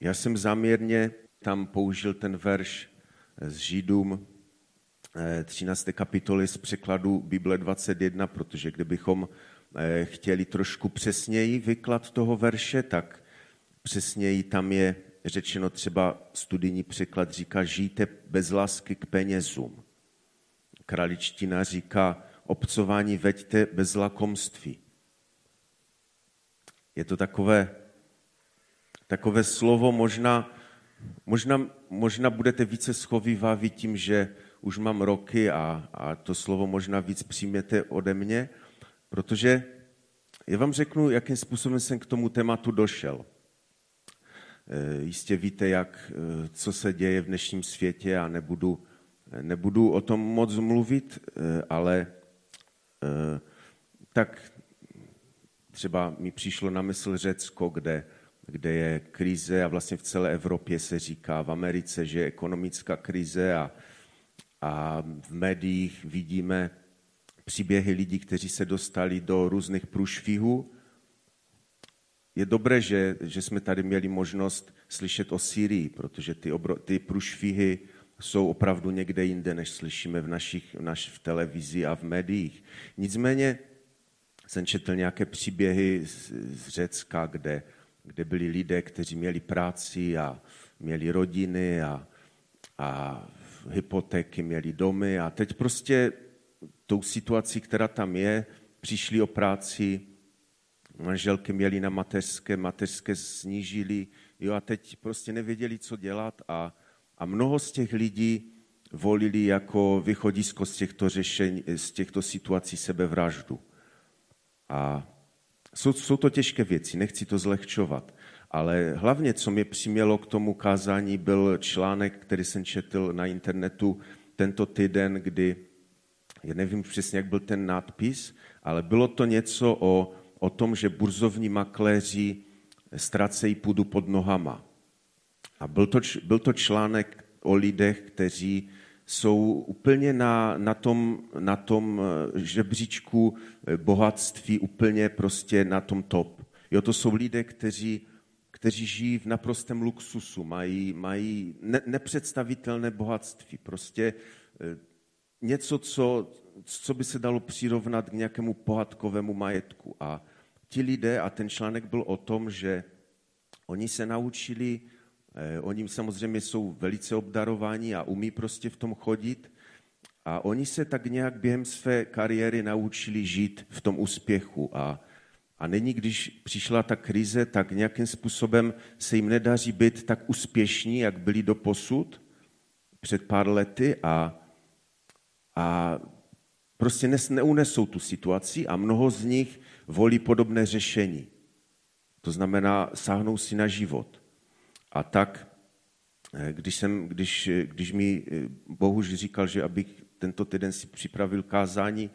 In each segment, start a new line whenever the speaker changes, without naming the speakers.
já jsem záměrně tam použil ten verš z Židům 13. Eh, kapitoly z překladu Bible 21, protože kdybychom eh, chtěli trošku přesněji vyklad toho verše, tak přesněji tam je řečeno třeba studijní překlad říká žijte bez lásky k penězům. Kraličtina říká obcování veďte bez lakomství. Je to takové, takové slovo, možná, možná, možná budete více schovývaví tím, že už mám roky a, a to slovo možná víc přijměte ode mě, protože já vám řeknu, jakým způsobem jsem k tomu tématu došel. E, jistě víte, jak, e, co se děje v dnešním světě a nebudu, nebudu o tom moc mluvit, e, ale tak třeba mi přišlo na mysl Řecko, kde, kde je krize a vlastně v celé Evropě se říká, v Americe, že je ekonomická krize a, a v médiích vidíme příběhy lidí, kteří se dostali do různých průšvihů. Je dobré, že, že jsme tady měli možnost slyšet o Syrii, protože ty, obro, ty průšvihy jsou opravdu někde jinde, než slyšíme v, našich, v, naš, v televizi a v médiích. Nicméně jsem četl nějaké příběhy z, z Řecka, kde, kde byli lidé, kteří měli práci a měli rodiny a, a hypotéky, měli domy. A teď prostě tou situací, která tam je, přišli o práci, manželky měli na mateřské, mateřské snížili, jo, a teď prostě nevěděli, co dělat. A, a mnoho z těch lidí volili jako východisko z těchto řešení, z těchto situací sebevraždu. A jsou, jsou to těžké věci, nechci to zlehčovat. Ale hlavně, co mě přimělo k tomu kázání, byl článek, který jsem četl na internetu tento týden, kdy, já nevím přesně, jak byl ten nápis, ale bylo to něco o, o tom, že burzovní makléři ztracejí půdu pod nohama. A byl to, byl to článek o lidech, kteří jsou úplně na, na, tom, na tom eh, žebříčku eh, bohatství, úplně prostě na tom top. Jo, to jsou lidé, kteří kteří žijí v naprostém luxusu, mají, mají ne, nepředstavitelné bohatství. Prostě eh, něco, co, co by se dalo přirovnat k nějakému pohádkovému majetku. A ti lidé, a ten článek byl o tom, že oni se naučili, oni samozřejmě jsou velice obdarováni a umí prostě v tom chodit, a oni se tak nějak během své kariéry naučili žít v tom úspěchu. A a nyní, když přišla ta krize, tak nějakým způsobem se jim nedaří být tak úspěšní, jak byli do posud před pár lety a, a prostě neunesou tu situaci a mnoho z nich volí podobné řešení. To znamená, sáhnou si na život. A tak, eh, když, jsem, když, když mi eh, Bohuž říkal, že abych tento týden si připravil kázání,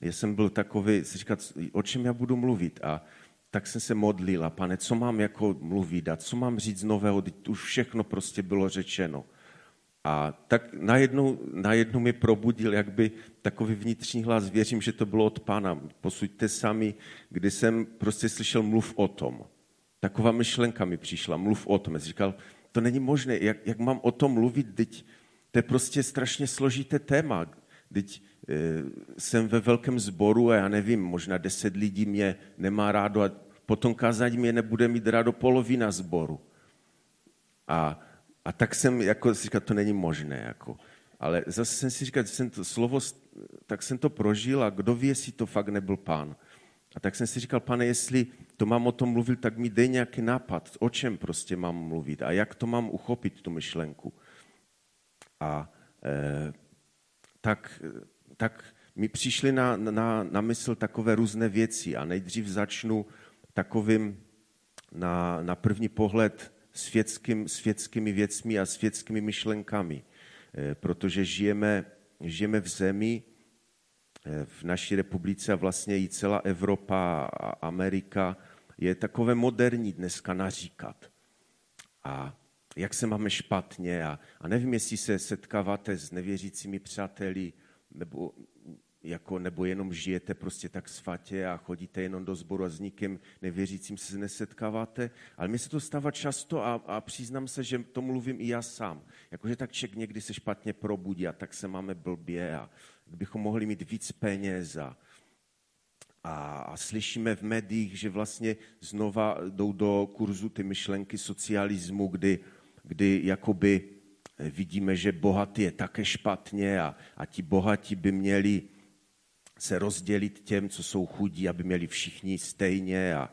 já jsem byl takový, říkat, o čem já budu mluvit. A tak jsem se modlil a pane, co mám jako mluvit a co mám říct nového, už všechno prostě bylo řečeno. A tak najednou, najednou mi probudil jakby takový vnitřní hlas, věřím, že to bylo od pána, posuďte sami, kdy jsem prostě slyšel mluv o tom. Taková myšlenka mi přišla, mluv o tom. Já říkal, to není možné, jak, jak mám o tom mluvit, teď to je prostě strašně složité téma. Teď eh, jsem ve velkém sboru a já nevím, možná deset lidí mě nemá rádo a potom kázání mě nebude mít rádo polovina sboru. A, a tak jsem jako říkal, to není možné. Jako. Ale zase jsem si říkal, jsem to slovo, tak jsem to prožil a kdo ví, jestli to fakt nebyl pán. A tak jsem si říkal, pane, jestli to mám o tom mluvit, tak mi dej nějaký nápad, o čem prostě mám mluvit a jak to mám uchopit, tu myšlenku. A e, tak, tak mi přišly na, na, na mysl takové různé věci a nejdřív začnu takovým na, na první pohled světským, světskými věcmi a světskými myšlenkami, eh, protože žijeme, žijeme v zemi, v naší republice a vlastně i celá Evropa a Amerika je takové moderní dneska naříkat. A jak se máme špatně a, a nevím, jestli se setkáváte s nevěřícími přáteli nebo jako, nebo jenom žijete prostě tak svatě a chodíte jenom do sboru a s nikým nevěřícím se nesetkáváte. Ale mně se to stává často a, a přiznám se, že to mluvím i já sám. Jakože tak člověk někdy se špatně probudí a tak se máme blbě a kdybychom mohli mít víc peněz a, a, a slyšíme v médiích, že vlastně znova jdou do kurzu ty myšlenky socialismu, kdy, kdy jakoby vidíme, že bohatý je také špatně a, a ti bohatí by měli se rozdělit těm, co jsou chudí, aby měli všichni stejně. A,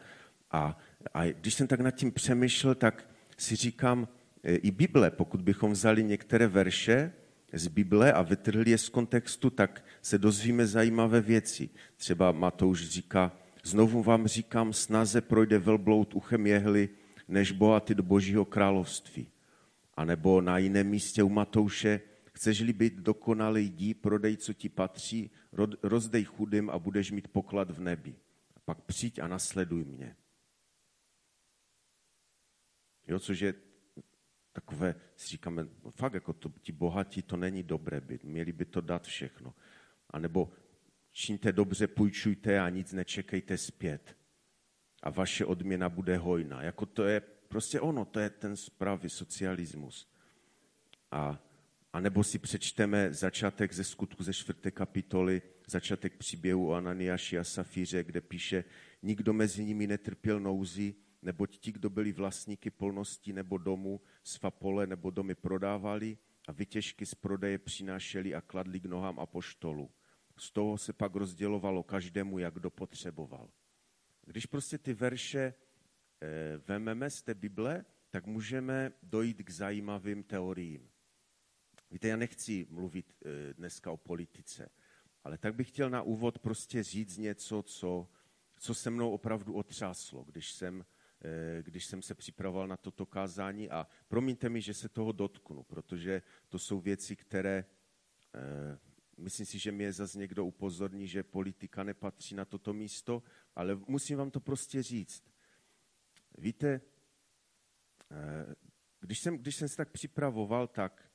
a, a když jsem tak nad tím přemýšlel, tak si říkám, e, i Bible, pokud bychom vzali některé verše z Bible a vytrhli je z kontextu, tak se dozvíme zajímavé věci. Třeba Matouš říká, znovu vám říkám, snaze projde velbloud uchem jehly, než bohatý do božího království. A nebo na jiném místě u Matouše, chceš-li být dokonalý, jdi, prodej, co ti patří, rozdej chudým a budeš mít poklad v nebi. A pak přijď a nasleduj mě. Jo, což je takové, si říkáme, no fakt jako to, ti bohatí, to není dobré být, měli by to dát všechno. A nebo čiňte dobře, půjčujte a nic nečekejte zpět. A vaše odměna bude hojná. Jako to je prostě ono, to je ten správný socialismus. A, a nebo si přečteme začátek ze skutku ze čtvrté kapitoly, začátek příběhu o Ananiáši a Safíře, kde píše, nikdo mezi nimi netrpěl nouzi, neboť ti, kdo byli vlastníky polnosti nebo domu, svá pole nebo domy prodávali a vytěžky z prodeje přinášeli a kladli k nohám apoštolu. Z toho se pak rozdělovalo každému, jak kdo potřeboval. Když prostě ty verše Eh, vememe z té Bible, tak můžeme dojít k zajímavým teoriím. Víte, já nechci mluvit eh, dneska o politice, ale tak bych chtěl na úvod prostě říct něco, co, co se mnou opravdu otřáslo, když jsem, když jsem se připravoval na toto kázání a promiňte mi, že se toho dotknu, protože to jsou věci, které myslím si, že je zase někdo upozorní, že politika nepatří na toto místo, ale musím vám to prostě říct. Víte, eh, když jsem, když jsem se tak připravoval, tak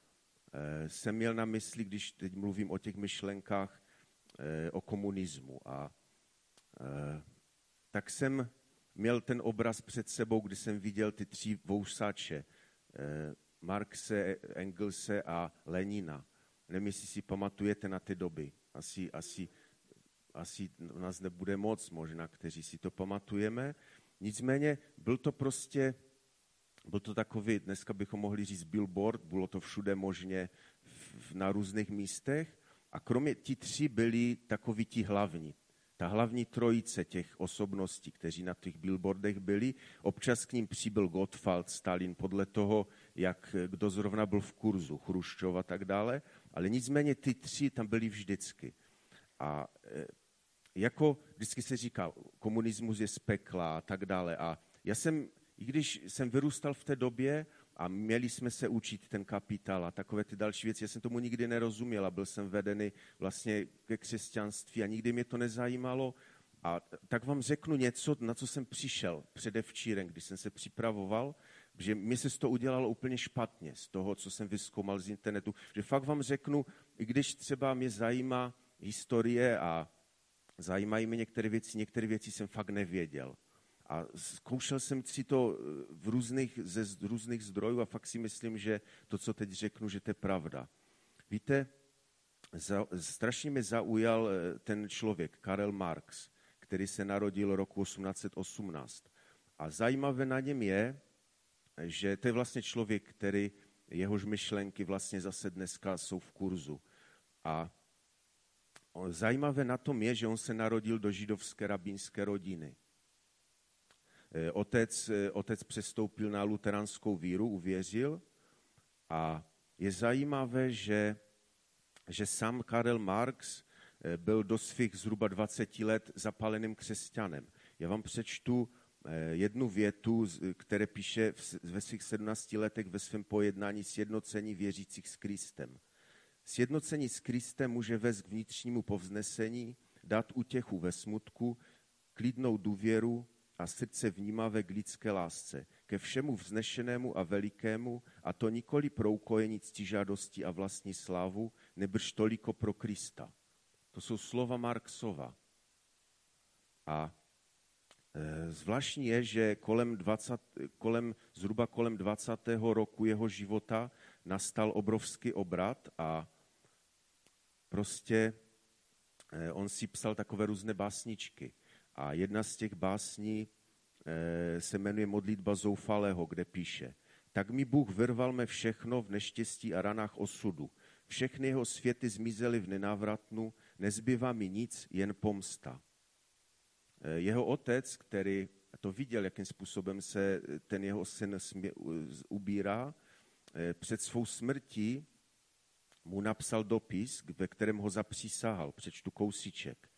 eh, jsem měl na mysli, když teď mluvím o těch myšlenkách, eh, o komunismu. A tak jsem měl ten obraz před sebou, kdy jsem viděl ty tři vousače, Marxe, Engelse a Lenina. Nevím, jestli si pamatujete na ty doby. Asi, asi, asi nás nebude moc možná, kteří si to pamatujeme. Nicméně byl to prostě, byl to takový, dneska bychom mohli říct billboard, bylo to všude možně na různých místech a kromě ti tři byli takoví ti hlavní. Ta hlavní trojice těch osobností, kteří na těch billboardech byli, občas k ním přibyl Gottwald, Stalin, podle toho, jak kdo zrovna byl v kurzu, Chruščov a tak dále, ale nicméně ty tři tam byli vždycky. A e, jako vždycky se říká, komunismus je z pekla a tak dále. A já jsem, i když jsem vyrůstal v té době a měli jsme se učit ten kapitál a takové ty další věci, já jsem tomu nikdy nerozuměl a byl jsem vedený vlastně ke křesťanství a nikdy mě to nezajímalo. A tak vám řeknu něco, na co jsem přišel předevčírem, když jsem se připravoval, že mi se to udělalo úplně špatně z toho, co jsem vyzkoumal z internetu. Že fakt vám řeknu, i když třeba mě zajímá historie a zajímají mě některé věci, některé věci jsem fakt nevěděl. A zkoušel jsem si to eh, v různých, ze různých zdrojů a fakt si myslím, že to, co teď řeknu, že to je pravda. Víte, za, strašně mě zaujal eh, ten člověk, Karel Marx, který se narodil roku 1818. A zajímavé na něm je, že to je vlastně člověk, který jehož myšlenky vlastně zase dneska jsou v kurzu. A Zajímavé na tom je, že on se narodil do židovské rabínské rodiny. E, otec, e, otec přestoupil na luteránskou víru, uvěřil a je zajímavé, že, že sám Karel Marx e, byl do svých zhruba 20 let zapáleným křesťanem. Já vám přečtu jednu větu, které píše ve svých 17 letech ve svém pojednání sjednocení věřících s Kristem. Sjednocení s Kristem může vést k vnitřnímu povznesení, dát útěchu ve smutku, klidnou důvěru a srdce vnímavé k lidské lásce, ke všemu vznešenému a velikému, a to nikoli pro ukojení ctižádosti a vlastní slávu, nebrž toliko pro Krista. To jsou slova Marksova. A e, zvláštní je, že kolem, 20, kolem, zhruba kolem 20. roku jeho života nastal obrovský obrat a prostě e, on si psal takové různé básničky. A jedna z těch básní e, se jmenuje Modlitba zoufalého, kde píše Tak mi Bůh vyrval me všechno v neštěstí a ranách osudu. Všechny jeho světy zmizely v nenávratnu, nezbývá mi nic, jen pomsta. Eh, jeho otec, který to viděl, jakým způsobem se ten jeho syn ubírá, eh, před svou smrtí mu napsal dopis, ve kterém ho zapřísahal. Přečtu kousíček.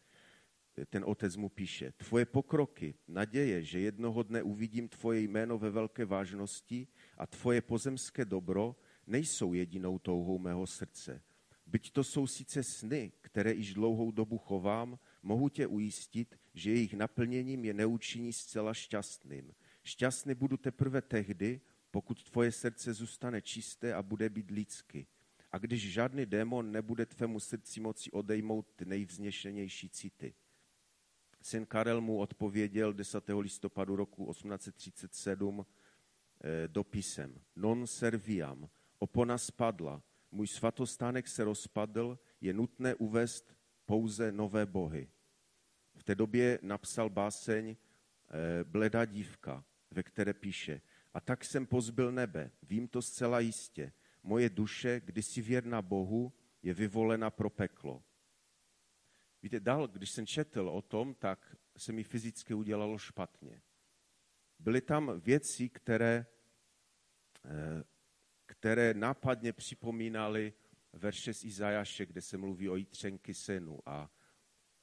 Ten otec mu píše, tvoje pokroky, naděje, že jednoho dne uvidím tvoje jméno ve velké vážnosti a tvoje pozemské dobro nejsou jedinou touhou mého srdce. Byť to jsou sice sny, které již dlouhou dobu chovám, mohu tě ujistit, že jejich naplněním je neučiní zcela šťastným. Šťastný budu teprve tehdy, pokud tvoje srdce zůstane čisté a bude být lidsky. A když žádný démon nebude tvému srdci moci odejmout ty nejvzněšenější city. Syn Karel mu odpověděl 10. listopadu roku 1837 eh, dopisem. Non serviam, opona spadla, můj svatostánek se rozpadl, je nutné uvést pouze nové bohy. V té době napsal báseň eh, Bledá dívka, ve které píše A tak jsem pozbyl nebe, vím to zcela jistě. Moje duše, kdysi věrna Bohu, je vyvolena pro peklo. Víte, dál, když jsem četl o tom, tak se mi fyzicky udělalo špatně. Byly tam věci, které, eh, které nápadně připomínaly verše z Izajaše, kde se mluví o jítřenky synu a,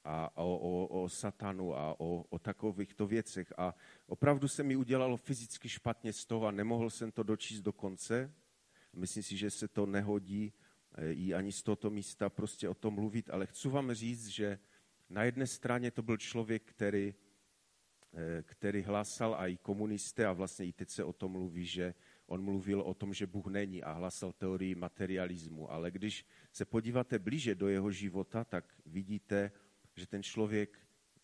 a o, o, o satanu a o, o takovýchto věcech. A opravdu se mi udělalo fyzicky špatně z toho a nemohl jsem to dočíst do konce. Myslím si, že se to nehodí i ani z tohoto místa prostě o tom mluvit, ale chci vám říct, že na jedné straně to byl člověk, který, eh, který hlásal a i komunisté a vlastně i teď se o tom mluví, že on mluvil o tom, že Bůh není a hlasal teorii materialismu. Ale když se podíváte blíže do jeho života, tak vidíte, že ten člověk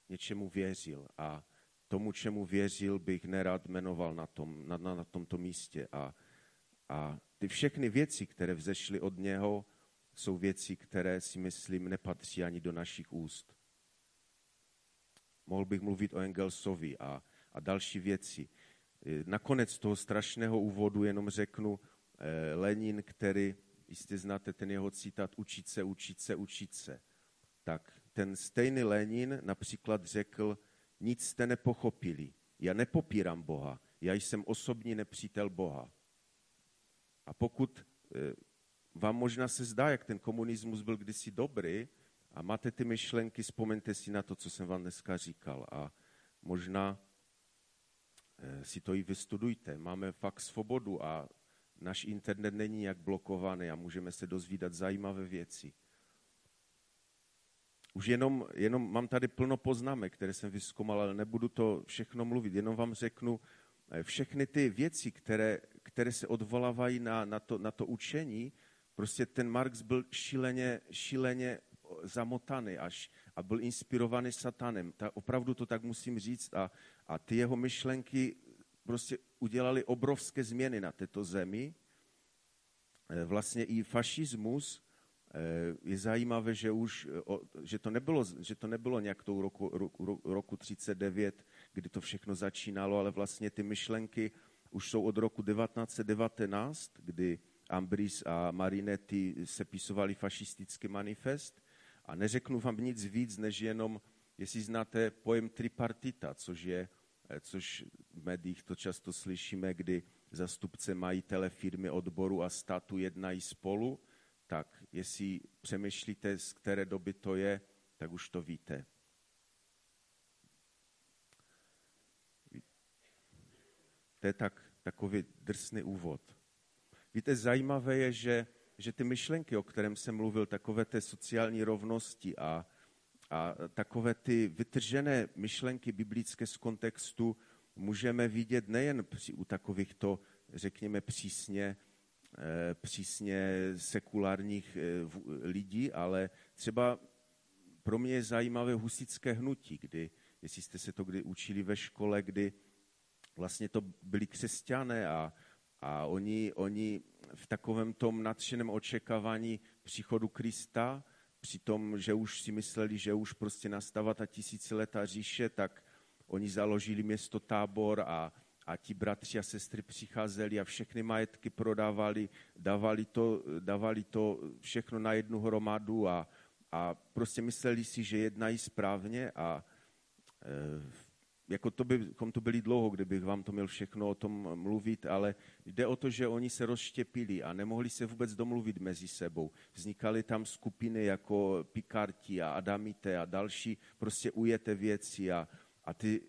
něčemu věřil a tomu, čemu věřil, bych nerad jmenoval na, tom, na, na, na tomto místě. A, a ty všechny věci, které vzešly od něho, jsou věci, které si myslím nepatří ani do našich úst. Mohl bych mluvit o Engelsovi a, a další věci. Nakonec toho strašného úvodu jenom řeknu eh, Lenin, který, jistě znáte ten jeho citát, učit se, učit se, učit se. Tak ten stejný Lenin například řekl, nic jste nepochopili, já nepopírám Boha, já jsem osobní nepřítel Boha. A pokud eh, vám možná se zdá, jak ten komunismus byl kdysi dobrý a máte ty myšlenky, vzpomeňte si na to, co jsem vám dneska říkal a možná Eh, si to i vystudujte. Máme fakt svobodu a náš internet není jak blokovaný a můžeme se dozvídat zajímavé věci. Už jenom, jenom mám tady plno poznámek, které jsem vyskomal, ale nebudu to všechno mluvit, jenom vám řeknu eh, všechny ty věci, které, které se odvolávají na, na, to, na to učení. Prostě ten Marx byl šíleně, šíleně zamotaný až a byl inspirovaný satanem. Ta, opravdu to tak musím říct. A, a ty jeho myšlenky prostě udělali obrovské změny na této zemi. E, vlastně i fašismus e, je zajímavé, že už, že to nebylo, že to nebylo nějak tou roku, roku, roku 39, kdy to všechno začínalo, ale vlastně ty myšlenky už jsou od roku 1919, kdy Ambris a Marinetti sepisovali fašistický manifest a neřeknu vám nic víc, než jenom, jestli znáte pojem tripartita, což je, eh, což v médiích to často slyšíme, kdy zastupce majitele firmy, odboru a státu jednají spolu, tak jestli přemýšlíte, z které doby to je, tak už to víte. To je tak, takový drsný úvod. Víte, zajímavé je, že že ty myšlenky, o kterém jsem mluvil, takové té sociální rovnosti a, a takové ty vytržené myšlenky biblické z kontextu můžeme vidět nejen při, u takovýchto, řekněme, přísně, eh, přísně sekulárních eh, lidí, ale třeba pro mě je zajímavé husické hnutí, kdy, jestli jste se to kdy učili ve škole, kdy vlastně to byli křesťané a, a oni, oni v takovém tom nadšeném očekávání příchodu Krista, při tom, že už si mysleli, že už prostě nastává ta tisíciletá říše, tak oni založili město tábor a, a ti bratři a sestry přicházeli a všechny majetky prodávali, dávali to, dávali to všechno na jednu hromadu a, a prostě mysleli si, že jednají správně a e, jako to bychom tu byli dlouho, kdybych vám to měl všechno o tom mluvit, ale jde o to, že oni se rozštěpili a nemohli se vůbec domluvit mezi sebou. Vznikaly tam skupiny jako Pikarti a Adamite a další prostě ujete věci a, a ty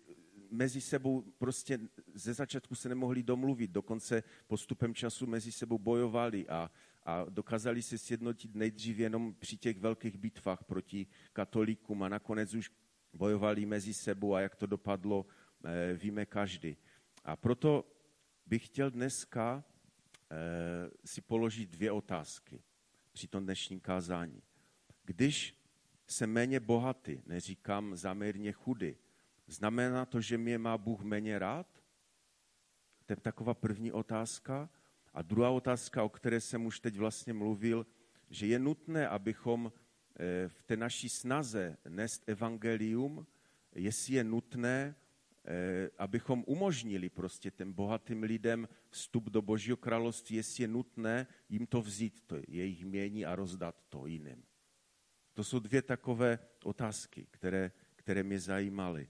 mezi sebou prostě ze začátku se nemohli domluvit, dokonce postupem času mezi sebou bojovali a, a dokázali se sjednotit nejdřív jenom při těch velkých bitvách proti katolíkům a nakonec už bojovali mezi sebou a jak to dopadlo, eh, víme každý. A proto bych chtěl dneska eh, si položit dvě otázky při tom dnešním kázání. Když jsem méně bohatý, neříkám zamírně chudy, znamená to, že mě má Bůh méně rád? To je taková první otázka. A druhá otázka, o které jsem už teď vlastně mluvil, že je nutné, abychom v té naší snaze nést evangelium, jestli je nutné, eh, abychom umožnili prostě těm bohatým lidem vstup do Božího království, jestli je nutné jim to vzít, to jejich mění a rozdat to jiným. To jsou dvě takové otázky, které, které mě zajímaly.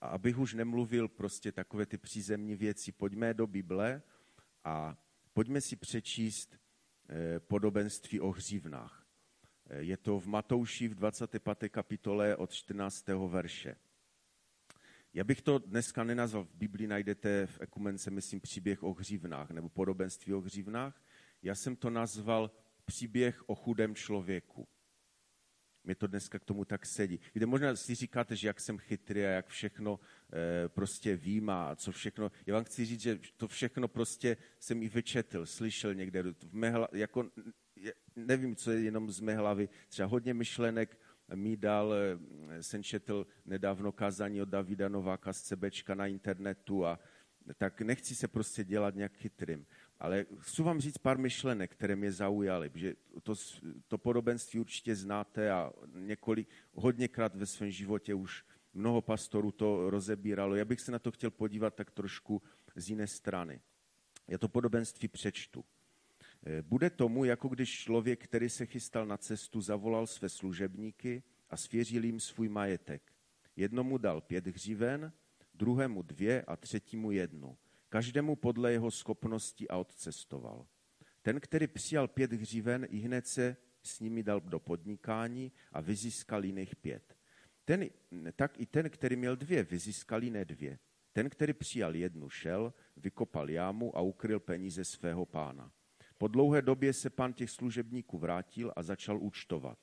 A abych už nemluvil prostě takové ty přízemní věci, pojďme do Bible a pojďme si přečíst eh, podobenství o hřívnách. Je to v Matouši v 25. kapitole od 14. verše. Já bych to dneska nenazval, v Biblii najdete v ekumence, myslím, příběh o hřívnách nebo podobenství o hřívnách. Já jsem to nazval příběh o chudém člověku. Mě to dneska k tomu tak sedí. Víte, možná si říkáte, že jak jsem chytrý a jak všechno e, prostě vím a co všechno. Já vám chci říct, že to všechno prostě jsem i vyčetl, slyšel někde. V mé, jako nevím, co je jenom z mé hlavy, třeba hodně myšlenek mi dal, eh, jsem četl nedávno kázání od Davida Nováka z CBčka na internetu a tak nechci se prostě dělat nějak chytrým. Ale chci vám říct pár myšlenek, které mě zaujaly, že to, to podobenství určitě znáte a několik, hodněkrát ve svém životě už mnoho pastorů to rozebíralo. Já bych se na to chtěl podívat tak trošku z jiné strany. Já to podobenství přečtu. Eh, bude tomu, jako když člověk, který se chystal na cestu, zavolal své služebníky a svěřil jim svůj majetek. Jednomu dal pět hřiven, druhému dvě a třetímu jednu. Každému podle jeho schopnosti a odcestoval. Ten, který přijal pět hřiven, i hned se s nimi dal do podnikání a vyzískal jiných pět. Ten, tak i ten, který měl dvě, vyzískal jiné dvě. Ten, který přijal jednu, šel, vykopal jámu a ukryl peníze svého pána. Po dlouhé době se pan těch služebníků vrátil a začal účtovat.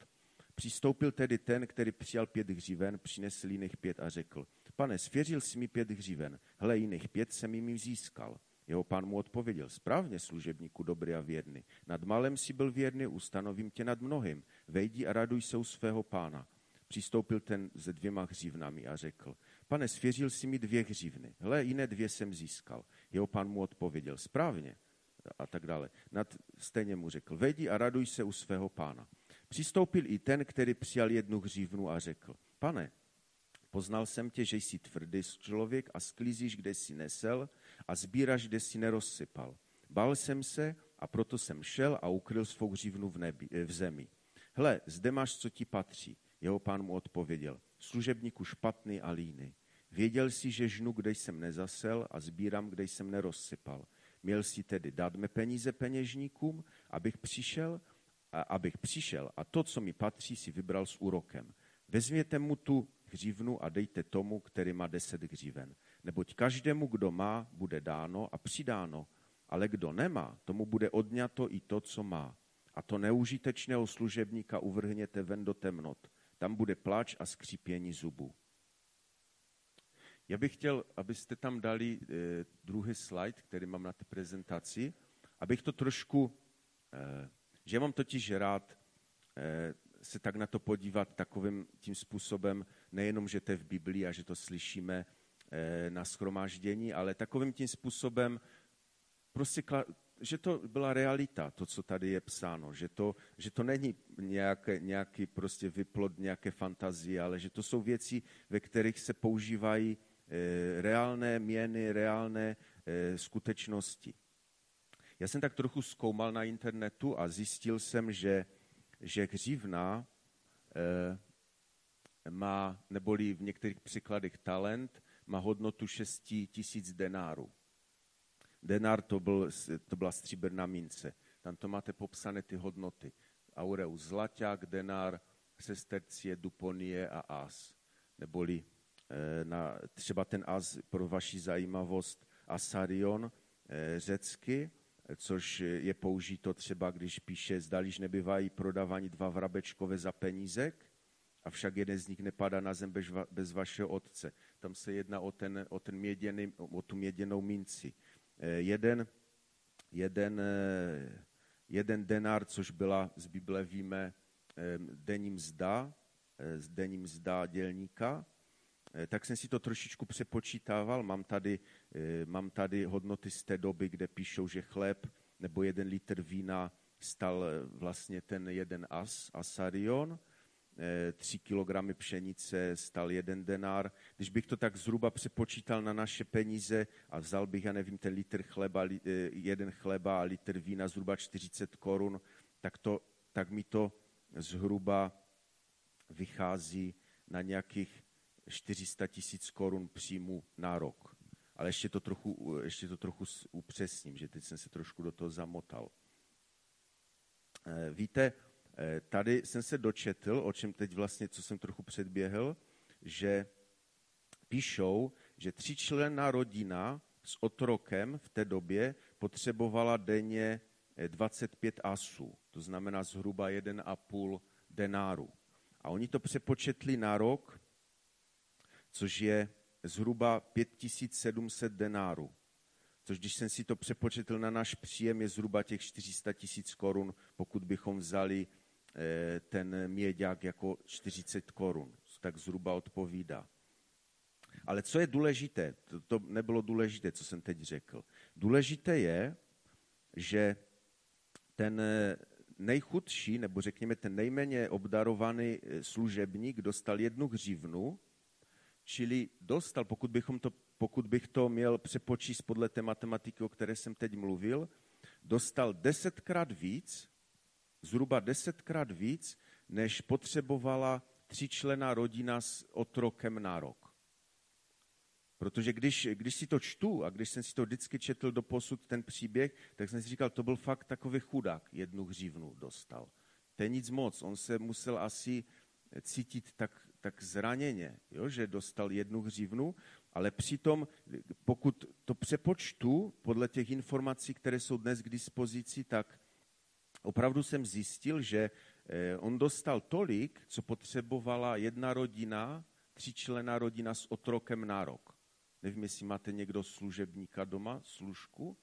Přistoupil tedy ten, který přijal pět hřiven, přinesl jiných pět a řekl, pane, svěřil jsi mi pět hřiven, hle, jiných pět jsem jim získal. Jeho pán mu odpověděl, správně, služebníku dobrý a věrný. Nad malem si byl věrný, ustanovím tě nad mnohým. Vejdi a raduj se u svého pána. Přistoupil ten se dvěma hřivnami a řekl, pane, svěřil si mi dvě hřivny, hle, jiné dvě jsem získal. Jeho pán mu odpověděl, správně, a tak dále. Nad, stejně mu řekl, vejdi a raduj se u svého pána. Přistoupil i ten, který přijal jednu hřívnu a řekl, pane, poznal jsem tě, že jsi tvrdý člověk a sklízíš, kde jsi nesel a sbíraš, kde jsi nerozsypal. Bál jsem se a proto jsem šel a ukryl svou hřívnu v, nebi, v zemi. Hle, zde máš, co ti patří. Jeho pán mu odpověděl, služebníku špatný a líný. Věděl jsi, že žnu, kde jsem nezasel a sbírám, kde jsem nerozsypal. Měl si tedy dát mi peníze peněžníkům, abych přišel, a, abych přišel a to, co mi patří, si vybral s úrokem. Vezměte mu tu hřivnu a dejte tomu, který má deset hřiven. Neboť každému, kdo má, bude dáno a přidáno, ale kdo nemá, tomu bude odňato i to, co má. A to neužitečného služebníka uvrhněte ven do temnot. Tam bude pláč a skřípění zubů. Já bych chtěl, abyste tam dali eh, druhý slide, který mám na té prezentaci, abych to trošku, eh, že mám totiž rád eh, se tak na to podívat takovým tím způsobem, nejenom, že to je v Biblii a že to slyšíme na schromáždění, ale takovým tím způsobem, prostě, že to byla realita, to, co tady je psáno, že to, že to není nějaké, nějaký prostě vyplod nějaké fantazie, ale že to jsou věci, ve kterých se používají reálné měny, reálné eh, skutečnosti. Já jsem tak trochu zkoumal na internetu a zjistil jsem, že, že hřívna eh, má, neboli v některých příkladech talent, má hodnotu 6 tisíc denárů. Denár to, byl, to byla stříbrná mince. Tam to máte popsané ty hodnoty. Aureus zlaťák, denár, sestercie, duponie a as. Neboli eh, na, třeba ten as pro vaši zajímavost, asarion eh, řecky, což je použito třeba, když píše, zdaliž nebývají prodávaní dva vrabečkové za penízek, avšak jeden z nich nepadá na zem bez, bez vašeho otce. Tam se jedná o, ten, o, ten měděný, o tu měděnou minci. Eh, jeden, jeden, eh, jeden denár, což byla z Bible víme eh, denní mzda, denní mzda dělníka, tak jsem si to trošičku přepočítával. Mám tady, mám tady hodnoty z té doby, kde píšou, že chléb nebo jeden litr vína stal vlastně ten jeden as, asarion, 3 kilogramy pšenice stal jeden denár. Když bych to tak zhruba přepočítal na naše peníze a vzal bych, já nevím, ten litr chleba, eh, jeden chleba a litr vína zhruba 40 korun, tak, to, tak mi to zhruba vychází na nějakých 400 tisíc korun příjmu na rok. Ale ještě to, trochu, ještě to trochu upřesním, že teď jsem se trošku do toho zamotal. Eh, víte, Eh, tady jsem se dočetl, o čem teď vlastně, co jsem trochu předběhl, že píšou, že tříčlenná rodina s otrokem v té době potřebovala denně 25 eh, asů, to znamená zhruba 1,5 denáru. A oni to přepočetli na rok, což je zhruba 5700 denárů. Což když jsem si to přepočetl na náš příjem, je zhruba těch 400 tisíc korun, pokud bychom vzali Eh, ten měďák jako 40 korun. Tak zhruba odpovídá. Ale co je důležité, to, to nebylo důležité, co jsem teď řekl. Důležité je, že ten eh, nejchudší, nebo řekněme ten nejméně obdarovaný eh, služebník dostal jednu hřivnu, čili dostal, pokud, bychom to, pokud bych to měl přepočíst podle té matematiky, o které jsem teď mluvil, dostal desetkrát víc, zhruba desetkrát víc, než potřebovala tříčlená rodina s otrokem na rok. Protože když, když si to čtu a když jsem si to vždycky četl do posud ten příběh, tak jsem si říkal, to byl fakt takový chudák, jednu hřivnu dostal. To je nic moc, on se musel asi cítit tak, tak zraněně, jo, že dostal jednu hřivnu, ale přitom, pokud to přepočtu podle těch informací, které jsou dnes k dispozici, tak opravdu jsem zjistil, že eh, on dostal tolik, co potřebovala jedna rodina, tříčlená rodina s otrokem na rok. Nevím, jestli máte někdo služebníka doma, služku.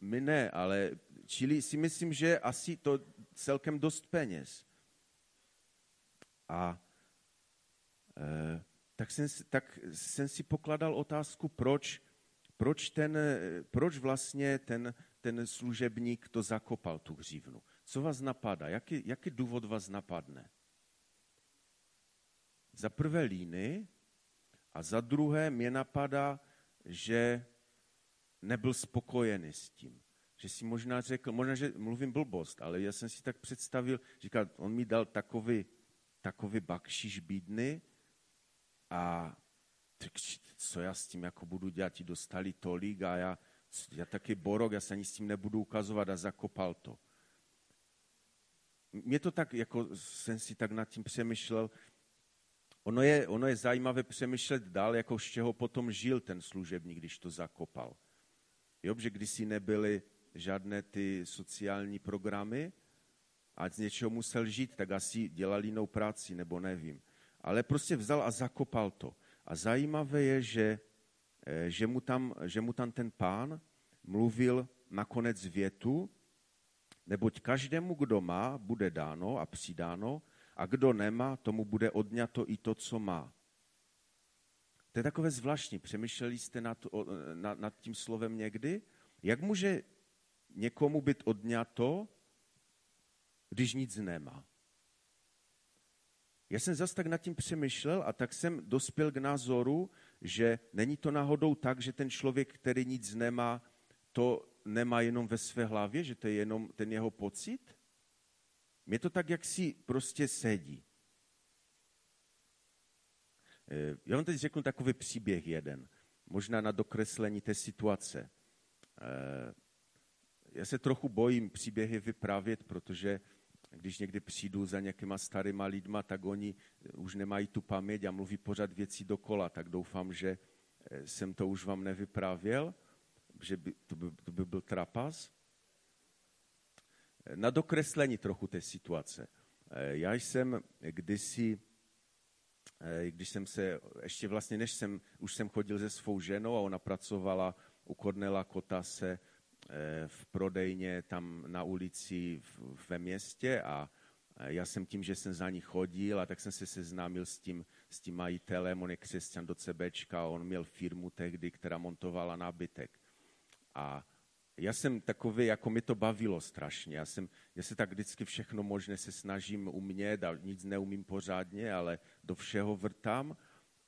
My ne, ale čili si myslím, že asi to celkem dost peněz. A e, tak, jsem, tak jsem si pokladal otázku, proč, proč, ten, proč vlastně ten ten služebník to zakopal, tu hřívnu. Co vás napadá? Jaký, jaký důvod vás napadne? Za prvé líny a za druhé mě napadá, že nebyl spokojený s tím. Že si možná řekl, možná, že mluvím blbost, ale já jsem si tak představil, říkal, on mi dal takový, takový bakšiš bídny a co já s tím jako budu dělat, ti dostali tolik a já, já taky borok, já se ani s tím nebudu ukazovat a zakopal to. Mě to tak, jako jsem si tak nad tím přemýšlel, ono je, ono je zajímavé přemýšlet dál, jako z čeho potom žil ten služebník, když to zakopal. Jo, že kdysi nebyly žádné ty sociální programy a z něčeho musel žít, tak asi dělal jinou práci, nebo nevím. Ale prostě vzal a zakopal to. A zajímavé je, že Eh, že mu tam, že mu tam ten pán mluvil nakonec větu, Neboť každému, kdo má, bude dáno a přidáno, a kdo nemá, tomu bude odňato i to, co má. To je takové zvláštní. Přemýšleli jste nad, nad, nad tím slovem někdy? Jak může někomu být odňato, když nic nemá? Já jsem zase tak nad tím přemýšlel a tak jsem dospěl k názoru, že není to náhodou tak, že ten člověk, který nic nemá, to nemá jenom ve své hlavě, že to je jenom ten jeho pocit? Mě to tak, jak si prostě sedí. Eh, já vám teď řeknu takový příběh jeden, možná na dokreslení té situace. Eh, já se trochu bojím příběhy vyprávět, protože když někdy přijdu za nějakýma starýma lidma, tak oni už nemají tu paměť a mluví pořád věcí dokola, tak doufám, že eh, jsem to už vám nevyprávěl, že by, to, by, to by byl trapas. Na dokreslení trochu té situace. Já jsem kdysi Eh, když jsem se, ještě vlastně než jsem, už jsem chodil se svou ženou a ona pracovala u Kornela Kotase eh, v prodejně tam na ulici ve městě a já jsem tím, že jsem za ní chodil a tak jsem se seznámil s tím, s tím majitelem, on je křesťan do CBčka, on měl firmu tehdy, která montovala nábytek. A já jsem takový, jako mi to bavilo strašně. Já, jsem, já se tak vždycky všechno možné se snažím umět a nic neumím pořádně, ale do všeho vrtám.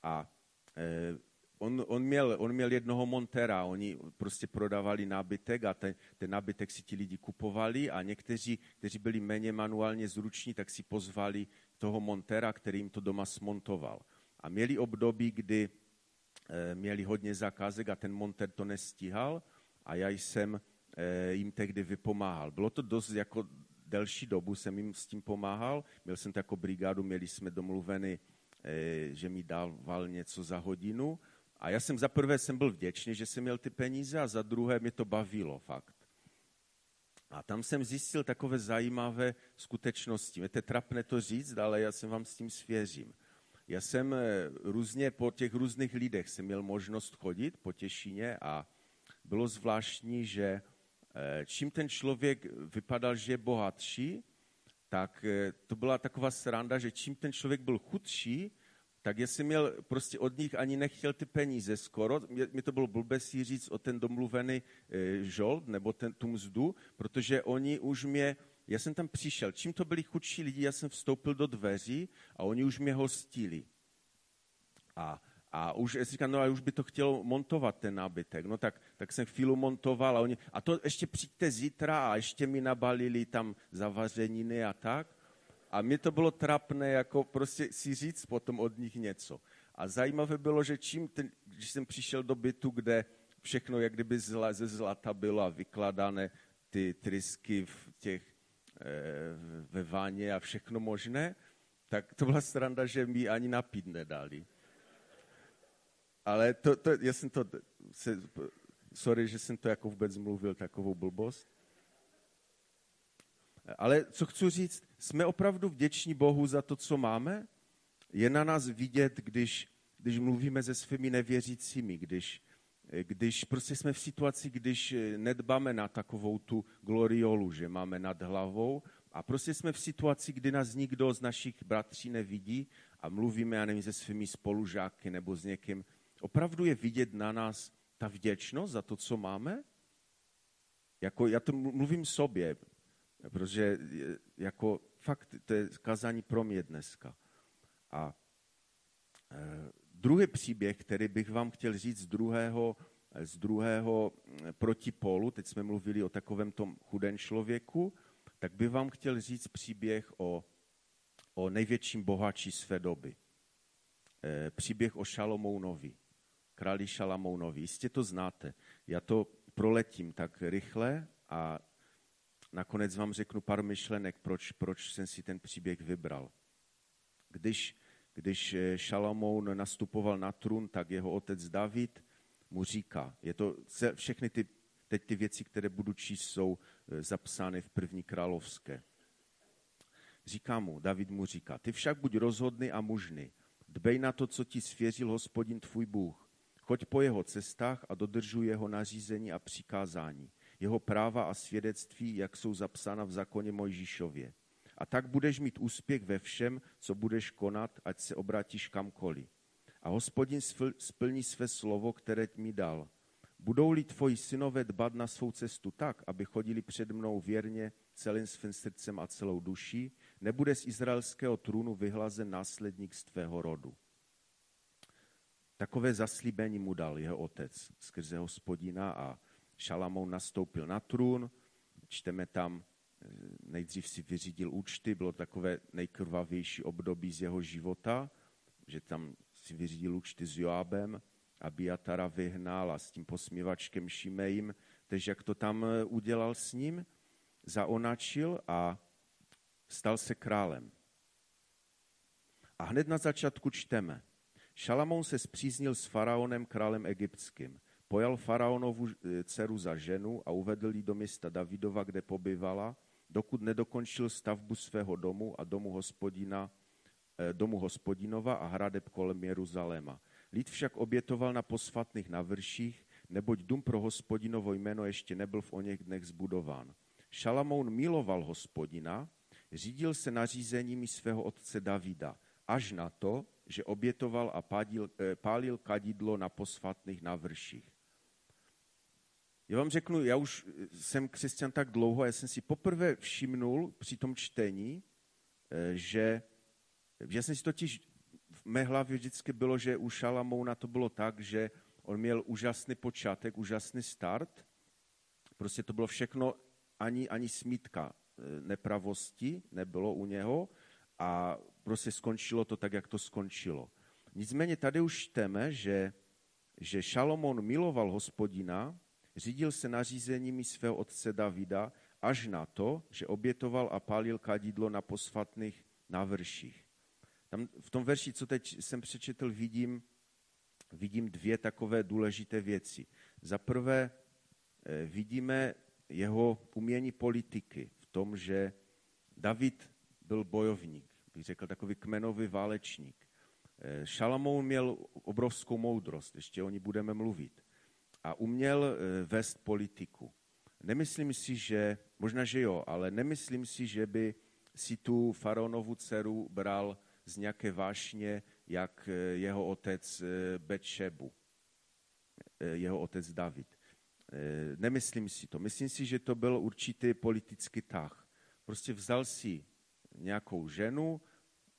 A eh, on, on, měl, on měl jednoho montera, oni prostě prodávali nábytek a ten, ten nábytek si ti lidi kupovali a někteří, kteří byli méně manuálně zruční, tak si pozvali toho montera, který jim to doma smontoval. A měli období, kdy e, měli hodně zakázek a ten monter to nestíhal a já jsem eh, jim tehdy vypomáhal. Bylo to dost jako delší dobu, jsem jim s tím pomáhal. Měl jsem to jako brigádu, měli jsme domluveny, eh, že mi dával něco za hodinu. A já jsem za prvé jsem byl vděčný, že jsem měl ty peníze a za druhé mě to bavilo fakt. A tam jsem zjistil takové zajímavé skutečnosti. Je to trapné to říct, ale já jsem vám s tím svěřím. Já jsem eh, různě po těch různých lidech jsem měl možnost chodit po Těšíně a bylo zvláštní, že eh, čím ten člověk vypadal, že je bohatší, tak eh, to byla taková sranda, že čím ten člověk byl chudší, tak jsem měl prostě od nich ani nechtěl ty peníze skoro. Mě, to bylo blbé si říct o ten domluvený e, žold nebo ten, tu mzdu, protože oni už mě, já jsem tam přišel, čím to byli chudší lidi, já jsem vstoupil do dveří a oni už mě hostili. A a už říkám, no a už by to chtělo montovat ten nábytek. No tak, tak jsem chvíli montoval a oni, a to ještě přijďte zítra a ještě mi nabalili tam zavařeniny a tak. A mě to bylo trapné, jako prostě si říct potom od nich něco. A zajímavé bylo, že čím, ten, když jsem přišel do bytu, kde všechno jak kdyby zla, ze zlata bylo a vykladané ty trysky v těch, e, ve váně a všechno možné, tak to byla sranda, že mi ani napít nedali. Ale to, to, já jsem to, se, sorry, že jsem to jako vůbec mluvil, takovou blbost. Ale co chci říct, jsme opravdu vděční Bohu za to, co máme? Je na nás vidět, když, když mluvíme se svými nevěřícími, když, když prostě jsme v situaci, když nedbáme na takovou tu gloriolu, že máme nad hlavou a prostě jsme v situaci, kdy nás nikdo z našich bratří nevidí a mluvíme, já nevím, se svými spolužáky nebo s někým, Opravdu je vidět na nás ta vděčnost za to, co máme? Jako, já to mluvím sobě, protože jako fakt to je kazání pro mě dneska. A e, druhý příběh, který bych vám chtěl říct z druhého, z druhého protipolu, teď jsme mluvili o takovém tom chudém člověku, tak bych vám chtěl říct příběh o, o největším bohači své doby. E, příběh o Šalomounovi králi Šalamounovi. Jistě to znáte. Já to proletím tak rychle a nakonec vám řeknu pár myšlenek, proč, proč jsem si ten příběh vybral. Když, když eh, Šalamoun nastupoval na trůn, tak jeho otec David mu říká, je to všechny ty, teď ty věci, které budu číst, jsou eh, zapsány v první královské. Říká mu, David mu říká, ty však buď rozhodný a mužný, dbej na to, co ti svěřil hospodin tvůj Bůh Choď po jeho cestách a dodržuj jeho nařízení a přikázání. Jeho práva a svědectví, jak jsou zapsána v zákoně Mojžíšově. A tak budeš mít úspěch ve všem, co budeš konat, ať se obrátíš kamkoliv. A hospodin splní své slovo, které mi dal. Budou-li tvoji synové dbat na svou cestu tak, aby chodili před mnou věrně celým svým srdcem a celou duší, nebude z izraelského trůnu vyhlazen následník z tvého rodu. Takové zaslíbení mu dal jeho otec skrze hospodina a Šalamoun nastoupil na trůn. Čteme tam, eh, nejdřív si vyřídil účty, bylo takové nejkrvavější období z jeho života, že tam si vyřídil účty s Joábem, Biatara vyhnal a s tím posmívačkem Šimejím, takže jak to tam eh, udělal s ním, zaonačil a stal se králem. A hned na začátku čteme. Šalamoun se zpříznil s faraonem králem egyptským. Pojal faraonovu eh, dceru za ženu a uvedl ji do města Davidova, kde pobyvala, dokud nedokončil stavbu svého domu a domu hospodina, eh, domu hospodinova a hradeb kolem Jeruzaléma. Lid však obětoval na posvatných navrších, neboť dům pro hospodinovo jméno ještě nebyl v oněch dnech zbudován. Šalamoun miloval hospodina, řídil se nařízeními svého otce Davida, až na to, že obětoval a pálil, eh, pálil kadidlo na posvatných navrších. Já vám řeknu, já už jsem křesťan tak dlouho, já jsem si poprvé všimnul při tom čtení, eh, že, že jsem si totiž v mé hlavě vždycky bylo, že u Šalamouna to bylo tak, že on měl úžasný počátek, úžasný start, prostě to bylo všechno, ani, ani smítka eh, nepravosti nebylo u něho a prostě skončilo to tak, jak to skončilo. Nicméně tady už čteme, že, že Šalomon miloval hospodina, Řídil se nařízeními svého otce Davida až na to, že obětoval a pálil kadidlo na posvatných návrších. Tam v tom verši, co teď jsem přečetl, vidím, vidím dvě takové důležité věci. Za prvé eh, vidíme jeho umění politiky v tom, že David byl bojovník, bych řekl takový kmenový válečník. Eh, Šalamoun měl obrovskou moudrost, ještě o ní budeme mluvit a uměl eh, vést politiku. Nemyslím si, že, možná, že jo, ale nemyslím si, že by si tu faraonovu dceru bral z nějaké vášně, jak eh, jeho otec eh, Betšebu, jeho otec David. Nemyslím si to. Myslím si, že to byl určitý politický tah. Prostě vzal si nějakou ženu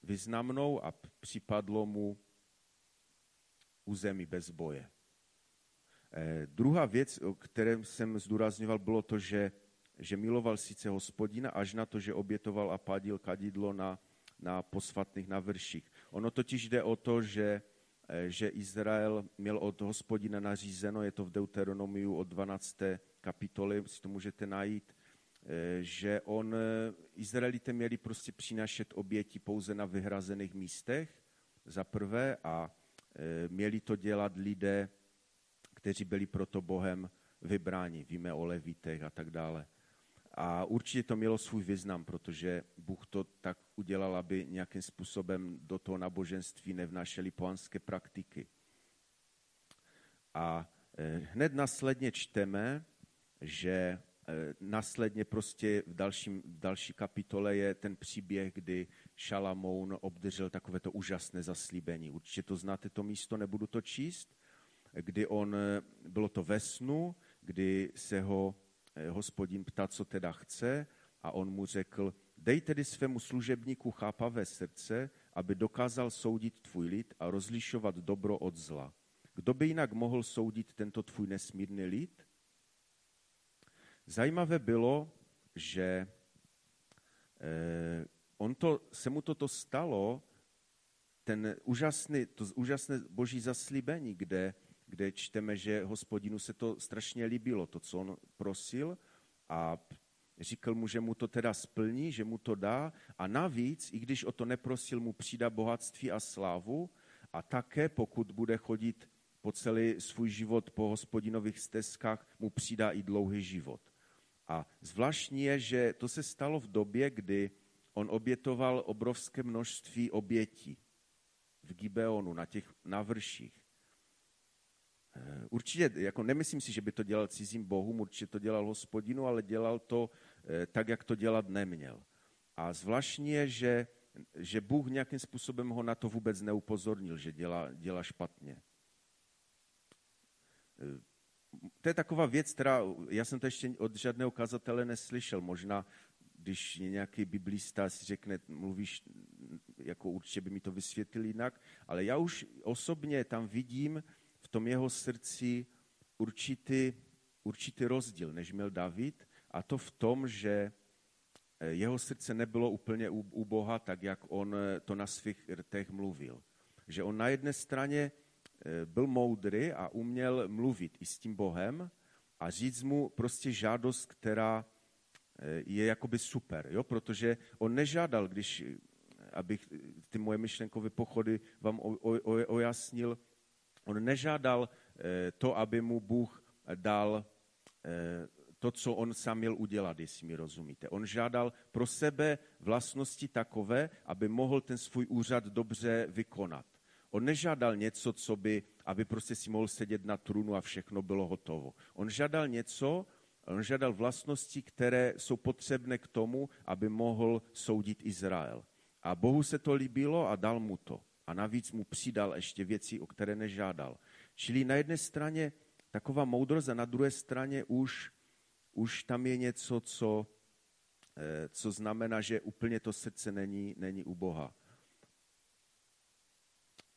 významnou a připadlo mu území bez boje. Eh, druhá věc, o které jsem zdůrazňoval, bylo to, že, že miloval sice hospodina, až na to, že obětoval a padil kadidlo na, na posvatných navrších. Ono totiž jde o to, že, eh, že Izrael měl od hospodina nařízeno, je to v Deuteronomiu od 12. kapitoly, si to můžete najít, eh, že on, Izraelité měli prostě přinašet oběti pouze na vyhrazených místech, za prvé, a měli to dělat lidé, kteří byli proto Bohem vybráni. Víme o levitech a tak dále. A určitě to mělo svůj význam, protože Bůh to tak udělal, aby nějakým způsobem do toho naboženství nevnášeli pohanské praktiky. A eh, hned následně čteme, že eh, následně prostě v, dalším, v další kapitole je ten příběh, kdy Šalamoun obdržel takovéto úžasné zaslíbení. Určitě to znáte to místo, nebudu to číst, kdy on, eh, bylo to ve snu, kdy se ho eh, hospodin ptá, co teda chce a on mu řekl, dej tedy svému služebníku chápavé srdce, aby dokázal soudit tvůj lid a rozlišovat dobro od zla. Kdo by jinak mohl soudit tento tvůj nesmírný lid? Zajímavé bylo, že eh, on to, se mu toto stalo, ten úžasný, to úžasné boží zaslíbení, kde kde čteme, že hospodinu se to strašně líbilo, to, co on prosil a říkal mu, že mu to teda splní, že mu to dá a navíc, i když o to neprosil, mu přidá bohatství a slávu a také, pokud bude chodit po celý svůj život po hospodinových stezkách, mu přidá i dlouhý život. A zvláštní je, že to se stalo v době, kdy on obětoval obrovské množství obětí v Gibeonu, na těch navrších. Eh, určitě, jako nemyslím si, že by to dělal cizím bohům, určitě to dělal hospodinu, ale dělal to eh, tak, jak to dělat neměl. A zvláštní je, že, že Bůh nějakým způsobem ho na to vůbec neupozornil, že dělá, dělá špatně. Eh, to je taková věc, která, já jsem to ještě od žádného kazatele neslyšel. Možná, když nějaký biblista si řekne, mluvíš, jako určitě by mi to vysvětlil jinak, ale já už osobně tam vidím, v tom jeho srdci určitý, určitý rozdíl, než měl David, a to v tom, že eh, jeho srdce nebylo úplně u Boha, tak jak on eh, to na svých rtech mluvil. Že on na jedné straně eh, byl moudrý a uměl mluvit i s tím Bohem a říct mu prostě žádost, která je jakoby super, jo? protože on nežádal, když, abych ty moje myšlenkové pochody vám ojasnil, On nežádal eh, to, aby mu Bůh dal eh, to, co on sám měl udělat, jestli mi rozumíte. On žádal pro sebe vlastnosti takové, aby mohl ten svůj úřad dobře vykonat. On nežádal něco, co by, aby prostě si mohl sedět na trůnu a všechno bylo hotovo. On žádal něco, on žádal vlastnosti, které jsou potřebné k tomu, aby mohl soudit Izrael. A Bohu se to líbilo a dal mu to a navíc mu přidal ještě věci, o které nežádal. Čili na jedné straně taková moudrost a na druhé straně už, už tam je něco, co, eh, co znamená, že úplně to srdce není, není u Boha.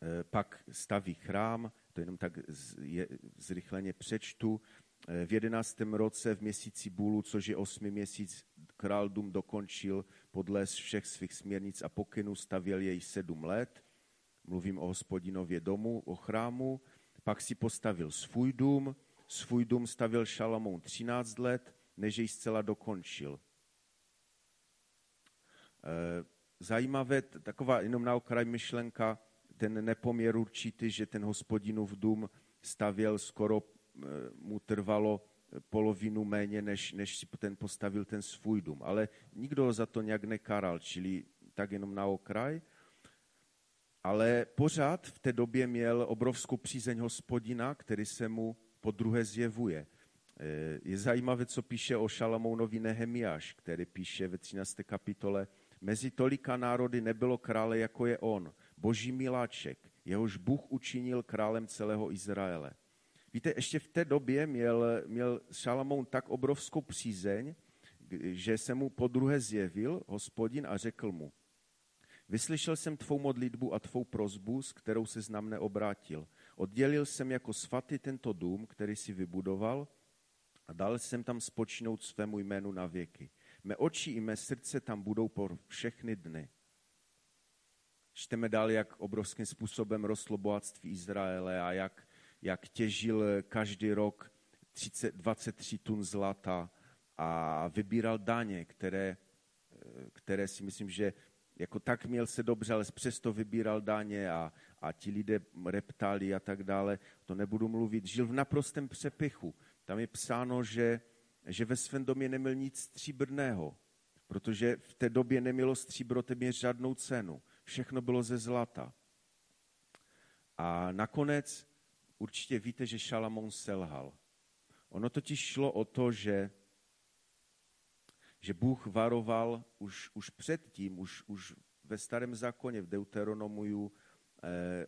Eh, pak staví chrám, to jenom tak zrychleně přečtu, eh, v jedenáctém roce v měsíci Bůlu, což je osmi měsíc, král dům dokončil podle všech svých směrnic a pokynů, stavěl jej sedm let mluvím o hospodinově domu, o chrámu, pak si postavil svůj dům, svůj dům stavil Šalamoun 13 let, než jej zcela dokončil. E, zajímavé, taková jenom na okraj myšlenka, ten nepoměr určitý, že ten hospodinův dům stavěl skoro e, mu trvalo polovinu méně, než, než si ten postavil ten svůj dům. Ale nikdo ho za to nějak nekaral, čili tak jenom na okraj ale pořád v té době měl obrovskou přízeň hospodina, který se mu po druhé zjevuje. Eh, je zajímavé, co píše o Šalamounovi Nehemiáš, který píše ve 13. kapitole, mezi tolika národy nebylo krále, jako je on, boží miláček, jehož Bůh učinil králem celého Izraele. Víte, ještě v té době měl, měl Šalamoun tak obrovskou přízeň, že se mu po druhé zjevil hospodin a řekl mu, Vyslyšel jsem tvou modlitbu a tvou prozbu, s kterou se na mne obrátil. Oddělil jsem jako svatý tento dům, který si vybudoval a dal jsem tam spočinout svému jménu na věky. Mé oči i mé srdce tam budou po všechny dny. Čteme dál, jak obrovským způsobem rostlo bohatství Izraele a jak, jak těžil každý rok 30, 23 tun zlata a vybíral daně, které, které si myslím, že jako tak měl se dobře, ale přesto vybíral daně a, a ti lidé reptali a tak dále. To nebudu mluvit. Žil v naprostém přepichu. Tam je psáno, že, že ve svém domě neměl nic stříbrného, protože v té době nemělo stříbro téměř žádnou cenu. Všechno bylo ze zlata. A nakonec určitě víte, že Šalamón selhal. Ono totiž šlo o to, že že Bůh varoval už, už předtím, už, už ve starém zákoně, v Deuteronomiu, eh,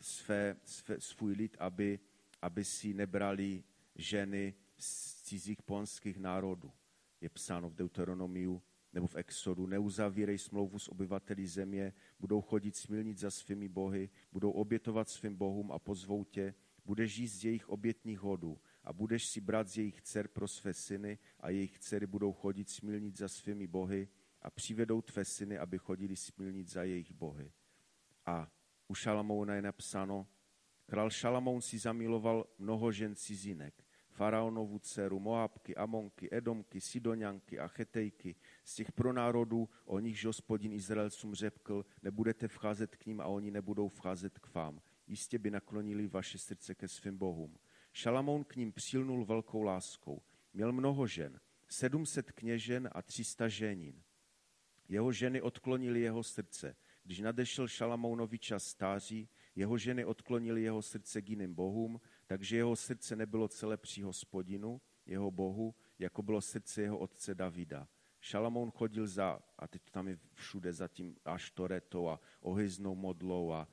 své, své, svůj lid, aby, aby si nebrali ženy z cizích ponských národů. Je psáno v Deuteronomiu nebo v Exodu, neuzavírej smlouvu s obyvateli země, budou chodit smilnit za svými bohy, budou obětovat svým bohům a pozvou tě, budeš jíst z jejich obětních hodů a budeš si brát z jejich dcer pro své syny a jejich dcery budou chodit smilnit za svými bohy a přivedou tvé syny, aby chodili smilnit za jejich bohy. A u Šalamouna je napsáno, král Šalamoun si zamiloval mnoho žen cizinek, faraonovu dceru, Moabky, Amonky, Edomky, Sidonianky a Chetejky, z těch pronárodů, o nichž hospodin Izraelcům řekl, nebudete vcházet k ním a oni nebudou vcházet k vám. Jistě by naklonili vaše srdce ke svým bohům. Šalamoun k ním přilnul velkou láskou. Měl mnoho žen, sedmset kněžen a třista ženin. Jeho ženy odklonili jeho srdce. Když nadešel Šalamounovi čas stáří, jeho ženy odklonili jeho srdce k jiným bohům, takže jeho srdce nebylo celé při hospodinu, jeho bohu, jako bylo srdce jeho otce Davida. Šalamoun chodil za, a teď tam je všude za tím aštoretou a ohyznou modlou a,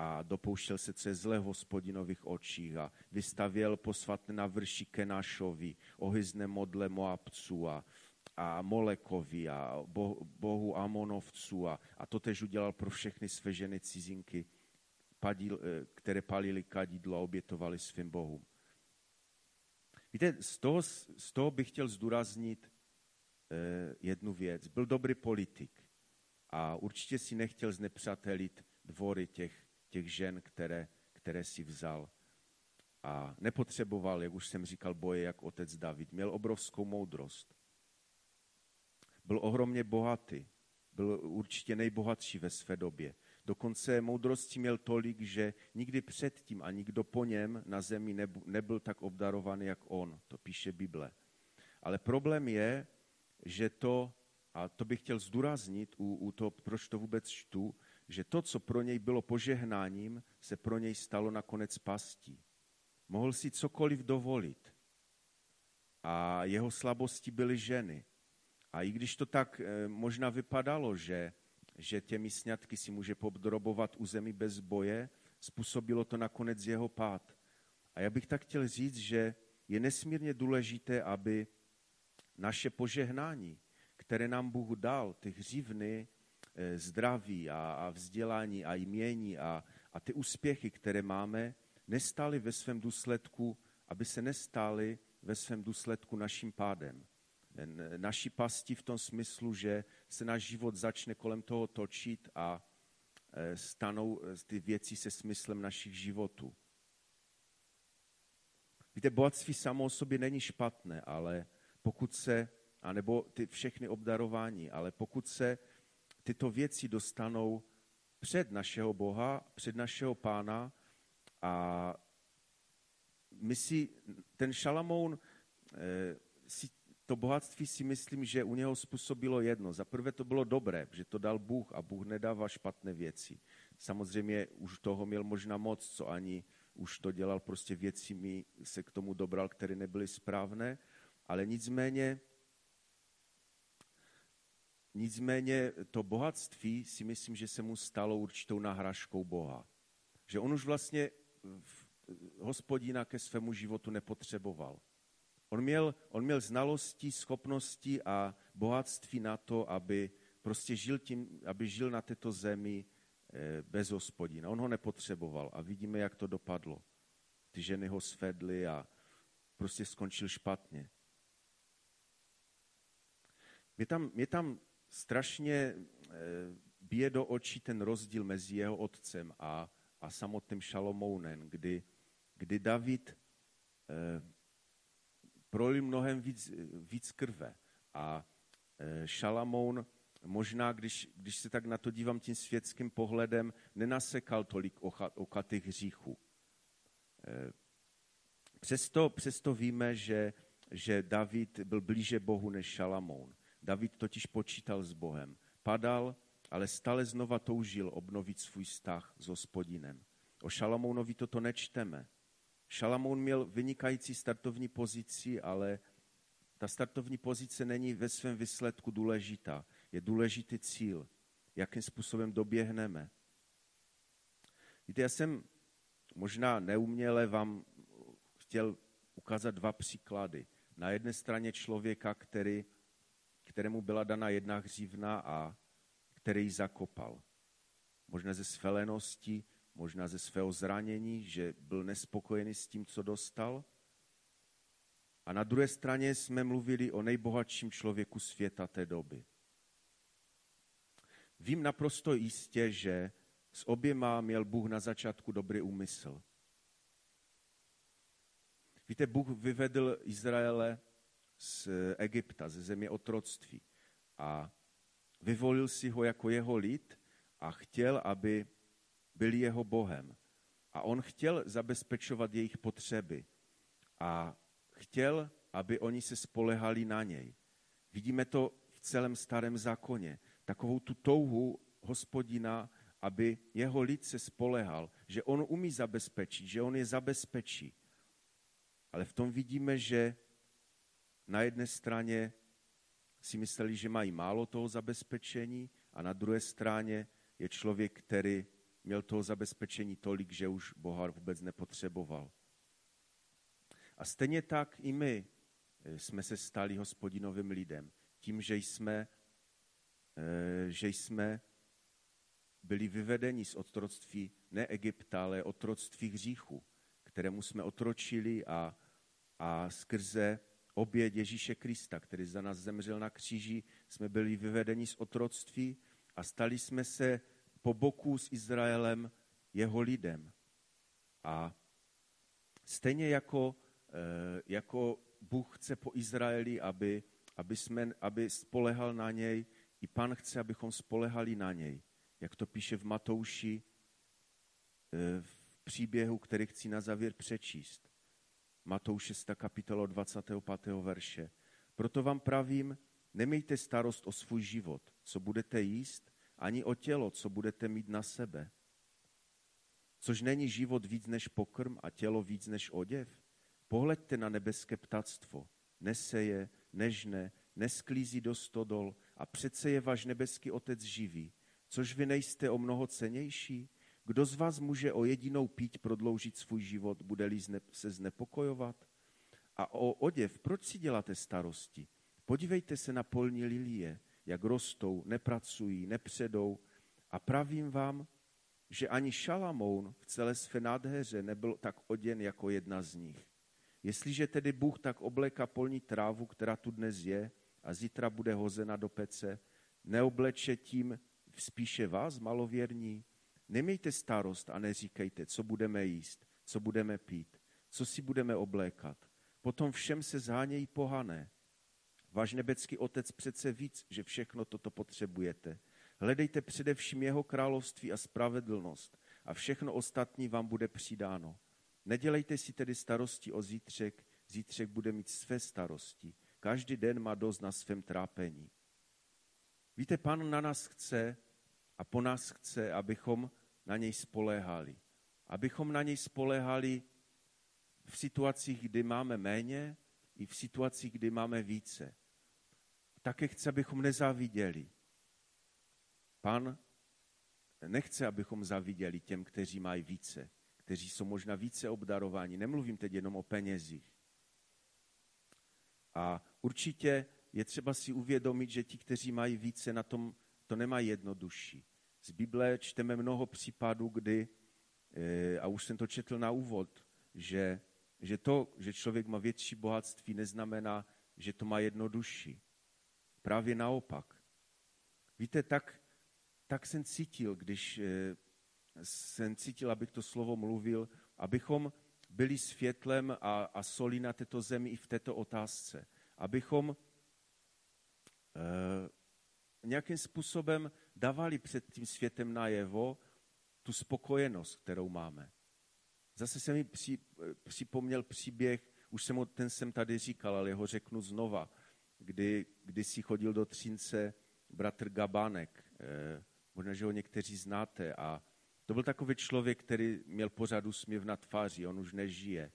a dopouštěl se, co je zlé v hospodinových očích a vystavěl posvatné na vrši Kenášovi, ohyzné modle Moabců a, a Molekovi a bohu Amonovců a, a to tež udělal pro všechny své ženy cizinky, padil, eh, které palili kadidlo a obětovali svým bohům. Víte, z toho, z toho bych chtěl zdůraznit eh, jednu věc. Byl dobrý politik a určitě si nechtěl znepřátelit dvory těch, těch žen, které, které si vzal. A nepotřeboval, jak už jsem říkal, boje jak otec David. Měl obrovskou moudrost. Byl ohromně bohatý. Byl určitě nejbohatší ve své době. Dokonce moudrosti měl tolik, že nikdy předtím a nikdo po něm na zemi nebyl tak obdarovaný, jak on. To píše Bible. Ale problém je, že to, a to bych chtěl zdůraznit u, u toho, proč to vůbec čtu, že to, co pro něj bylo požehnáním, se pro něj stalo nakonec pastí. Mohl si cokoliv dovolit. A jeho slabosti byly ženy. A i když to tak eh, možná vypadalo, že, že těmi sňatky si může podrobovat u zemi bez boje, způsobilo to nakonec jeho pád. A já bych tak chtěl říct, že je nesmírně důležité, aby naše požehnání, které nám Bůh dal, ty hřivny, zdraví a, a vzdělání a jmění a, a ty úspěchy, které máme, nestály ve svém důsledku, aby se nestály ve svém důsledku naším pádem naší pasti v tom smyslu, že se náš život začne kolem toho točit a e, stanou e, ty věci se smyslem našich životů. Víte, bohatství samo o sobě není špatné, ale pokud se, anebo ty všechny obdarování, ale pokud se tyto věci dostanou před našeho Boha, před našeho pána a my si, ten Šalamoun e, si to bohatství si myslím, že u něho způsobilo jedno. Za prvé to bylo dobré, že to dal Bůh a Bůh nedává špatné věci. Samozřejmě už toho měl možná moc, co ani už to dělal prostě věcmi, se k tomu dobral, které nebyly správné, ale nicméně Nicméně to bohatství si myslím, že se mu stalo určitou nahražkou Boha. Že on už vlastně hospodina ke svému životu nepotřeboval. On měl, on měl znalosti, schopnosti a bohatství na to, aby prostě žil, tím, aby žil na této zemi eh, bez hospodina. On ho nepotřeboval a vidíme, jak to dopadlo. Ty ženy ho svedly a prostě skončil špatně. Mě tam, mě tam strašně eh, bije do očí ten rozdíl mezi jeho otcem a, a samotným Šalomounem, kdy, kdy David eh, prolil mnohem víc, víc krve. A e, Šalamoun možná, když, když se tak na to dívám tím světským pohledem, nenasekal tolik okatých hříchů. Přesto, přesto víme, že, že David byl blíže Bohu než Šalamoun. David totiž počítal s Bohem. Padal, ale stále znova toužil obnovit svůj vztah s hospodinem. O Šalamounovi toto nečteme. Šalamoun měl vynikající startovní pozici, ale ta startovní pozice není ve svém výsledku důležitá. Je důležitý cíl, jakým způsobem doběhneme. Víte, já jsem možná neuměle vám chtěl ukázat dva příklady. Na jedné straně člověka, který, kterému byla dana jedna hřivna a který zakopal. Možná ze své lenosti, možná ze svého zranění, že byl nespokojený s tím, co dostal. A na druhé straně jsme mluvili o nejbohatším člověku světa té doby. Vím naprosto jistě, že s oběma měl Bůh na začátku dobrý úmysl. Víte, Bůh vyvedl Izraele z Egypta, ze země otroctví a vyvolil si ho jako jeho lid a chtěl, aby byli jeho Bohem. A on chtěl zabezpečovat jejich potřeby. A chtěl, aby oni se spolehali na něj. Vidíme to v celém starém zákoně. Takovou tu touhu hospodina, aby jeho lid se spolehal, že on umí zabezpečit, že on je zabezpečí. Ale v tom vidíme, že na jedné straně si mysleli, že mají málo toho zabezpečení a na druhé straně je člověk, který měl toho zabezpečení tolik, že už Boha vůbec nepotřeboval. A stejně tak i my eh, jsme se stali hospodinovým lidem. Tím, že jsme, eh, že jsme byli vyvedeni z otroctví ne Egypta, ale otroctví hříchu, kterému jsme otročili a, a skrze oběd Ježíše Krista, který za nás zemřel na kříži, jsme byli vyvedeni z otroctví a stali jsme se po boku s Izraelem jeho lidem. A stejně jako, eh, jako Bůh chce po Izraeli, aby, aby, jsme, aby spolehal na něj, i pan chce, abychom spolehali na něj. Jak to píše v Matouši, eh, v příběhu, který chci na závěr přečíst. Matouš 6. kapitolo 25. verše. Proto vám pravím, nemějte starost o svůj život, co budete jíst, ani o tělo, co budete mít na sebe. Což není život víc než pokrm a tělo víc než oděv? Pohleďte na nebeské ptactvo. Neseje, nežne, nesklízí do stodol a přece je váš nebeský otec živý. Což vy nejste o mnoho cenější? Kdo z vás může o jedinou píť prodloužit svůj život, bude-li se znepokojovat? A o oděv, proč si děláte starosti? Podívejte se na polní lilie, jak rostou, nepracují, nepředou. A pravím vám, že ani Šalamoun v celé své nádheře nebyl tak oděn jako jedna z nich. Jestliže tedy Bůh tak obléká polní trávu, která tu dnes je a zítra bude hozena do pece, neobleče tím spíše vás, malověrní? Nemějte starost a neříkejte, co budeme jíst, co budeme pít, co si budeme oblékat. Potom všem se zhánějí pohané. Váš nebecký otec přece víc, že všechno toto potřebujete. Hledejte především jeho království a spravedlnost a všechno ostatní vám bude přidáno. Nedělejte si tedy starosti o zítřek, zítřek bude mít své starosti. Každý den má dost na svém trápení. Víte, pán na nás chce a po nás chce, abychom na něj spoléhali. Abychom na něj spoléhali v situacích, kdy máme méně, i v situacích, kdy máme více. Také chce, abychom nezáviděli. Pan nechce, abychom zaviděli těm, kteří mají více, kteří jsou možná více obdarováni. Nemluvím teď jenom o penězích. A určitě je třeba si uvědomit, že ti, kteří mají více, na tom to nemají jednodušší. Z Bible čteme mnoho případů, kdy, eh, a už jsem to četl na úvod, že, že to, že člověk má větší bohatství, neznamená, že to má jednodušší. Právě naopak. Víte, tak, tak jsem cítil, když eh, jsem cítil, abych to slovo mluvil, abychom byli světlem a, a solí na této zemi i v této otázce. Abychom eh, nějakým způsobem dávali před tím světem najevo tu spokojenost, kterou máme. Zase se mi při, připomněl příběh, už jsem ten jsem tady říkal, ale ho řeknu znova, kdy, kdy si chodil do Třince bratr Gabánek, eh, možná, že ho někteří znáte. A to byl takový člověk, který měl pořád úsměv na tváři, on už nežije.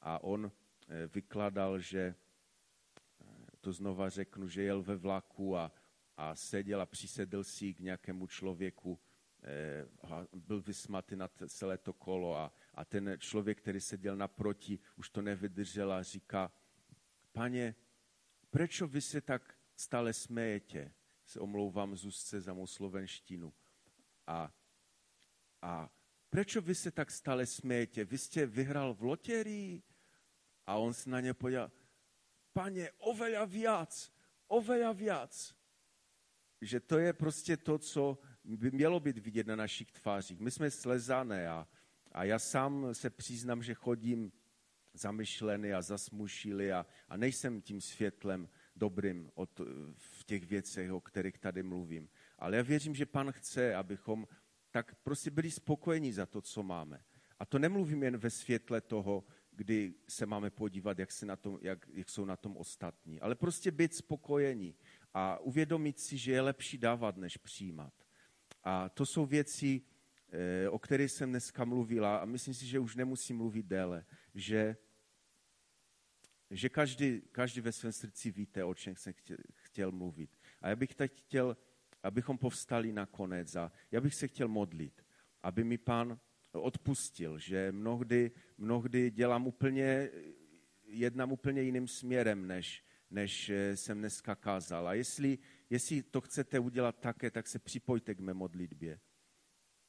A on eh, vykladal, že eh, to znova řeknu, že jel ve vlaku a a seděl a přisedl si k nějakému člověku, eh, byl vysmatý na celé to kolo a, a ten člověk, který seděl naproti, už to nevydržel a říká, pane, proč vy se tak stále smejete? Se omlouvám Zuzce za mou slovenštinu. A, a proč vy se tak stále smejete? Vy jste vyhrál v loterii? A on se na ně podíval, pane, oveľa viac, oveľa viac že to je prostě to, co by mělo být vidět na našich tvářích. My jsme slezané a, a já sám se přiznám, že chodím zamyšlený a zasmušilý a, a nejsem tím světlem dobrým od, v těch věcech, o kterých tady mluvím. Ale já věřím, že pan chce, abychom tak prostě byli spokojení za to, co máme. A to nemluvím jen ve světle toho, kdy se máme podívat, jak, se na tom, jak, jak jsou na tom ostatní, ale prostě být spokojení a uvědomit si, že je lepší dávat, než přijímat. A to jsou věci, eh, o kterých jsem dneska mluvila a myslím si, že už nemusím mluvit déle, že že každý, každý ve svém srdci víte, o čem jsem chtěl, chtěl mluvit. A já bych teď chtěl, abychom povstali nakonec a já bych se chtěl modlit, aby mi pán odpustil, že mnohdy, mnohdy dělám úplně, jednám úplně jiným směrem, než, než jsem dneska kázal. A jestli, jestli to chcete udělat také, tak se připojte k mé modlitbě.